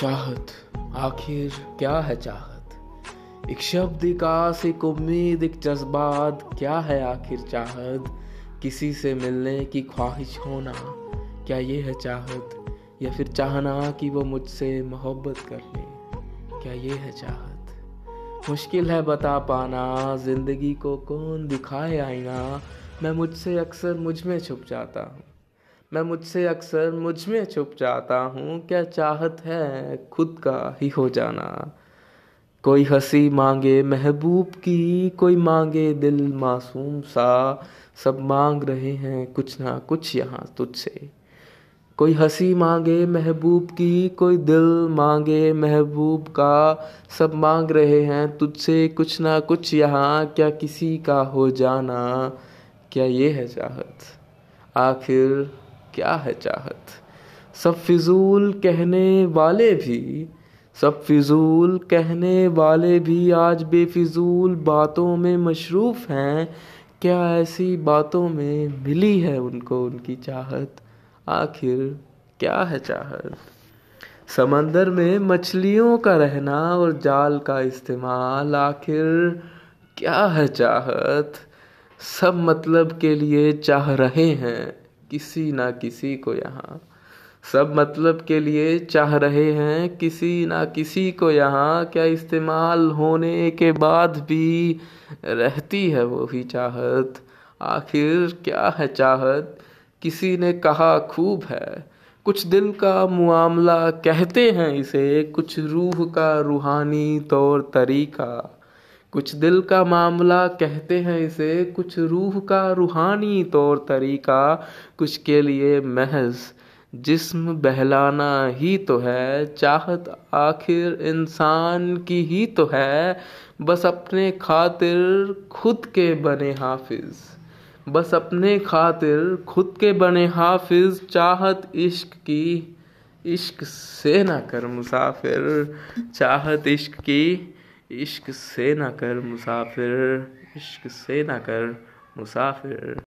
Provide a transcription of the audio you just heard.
चाहत, आखिर क्या है चाहत? एक शब्द एक आस एक उम्मीद, एक जज्बात, क्या है आखिर चाहत? किसी से मिलने की ख्वाहिश होना, क्या ये है चाहत? या फिर चाहना कि वो मुझसे मोहब्बत कर ले क्या ये है चाहत? मुश्किल है बता पाना, ज़िंदगी को कौन दिखाए आईना? मैं मुझसे अक्सर मुझमें छुप जाता हूँ। मैं मुझसे अक्सर मुझमें छुप जाता हूँ। क्या चाहत है खुद का ही हो जाना। कोई हँसी मांगे महबूब की, कोई मांगे दिल मासूम सा। सब मांग रहे हैं कुछ ना कुछ यहाँ तुझसे। कोई हँसी मांगे महबूब की, कोई दिल मांगे महबूब का। सब मांग रहे हैं तुझसे कुछ ना कुछ यहाँ। क्या किसी का हो जाना। क्या ये है चाहत? आखिर क्या है चाहत? सब फिजूल कहने वाले भी, सब फिजूल कहने वाले भी आज बेफिजूल बातों में मशरूफ़ हैं। क्या ऐसी बातों में मिली है उनको उनकी चाहत? आखिर क्या है चाहत? समंदर में मछलियों का रहना और जाल का इस्तेमाल, आखिर क्या है चाहत? सब मतलब के लिए चाह रहे हैं। किसी ना किसी को यहाँ। सब मतलब के लिए चाह रहे हैं किसी ना किसी को यहाँ। क्या इस्तेमाल होने के बाद भी रहती है वो ही चाहत? आखिर क्या है चाहत? किसी ने कहा खूब है। कुछ दिल का मामला कहते हैं इसे, कुछ रूह का रूहानी तौर तरीका। कुछ दिल का मामला कहते हैं इसे, कुछ रूह का रूहानी तौर तरीका, कुछ के लिए महज। जिस्म बहलाना ही तो है, चाहत आखिर इंसान की ही तो है, बस अपने खातिर खुद के बने हाफिज। बस अपने खातिर खुद के बने हाफिज, चाहत इश्क की, इश्क से ना कर मुसाफिर, चाहत इश्क की इश्क से ना कर मुसाफिर इश्क से ना कर मुसाफिर।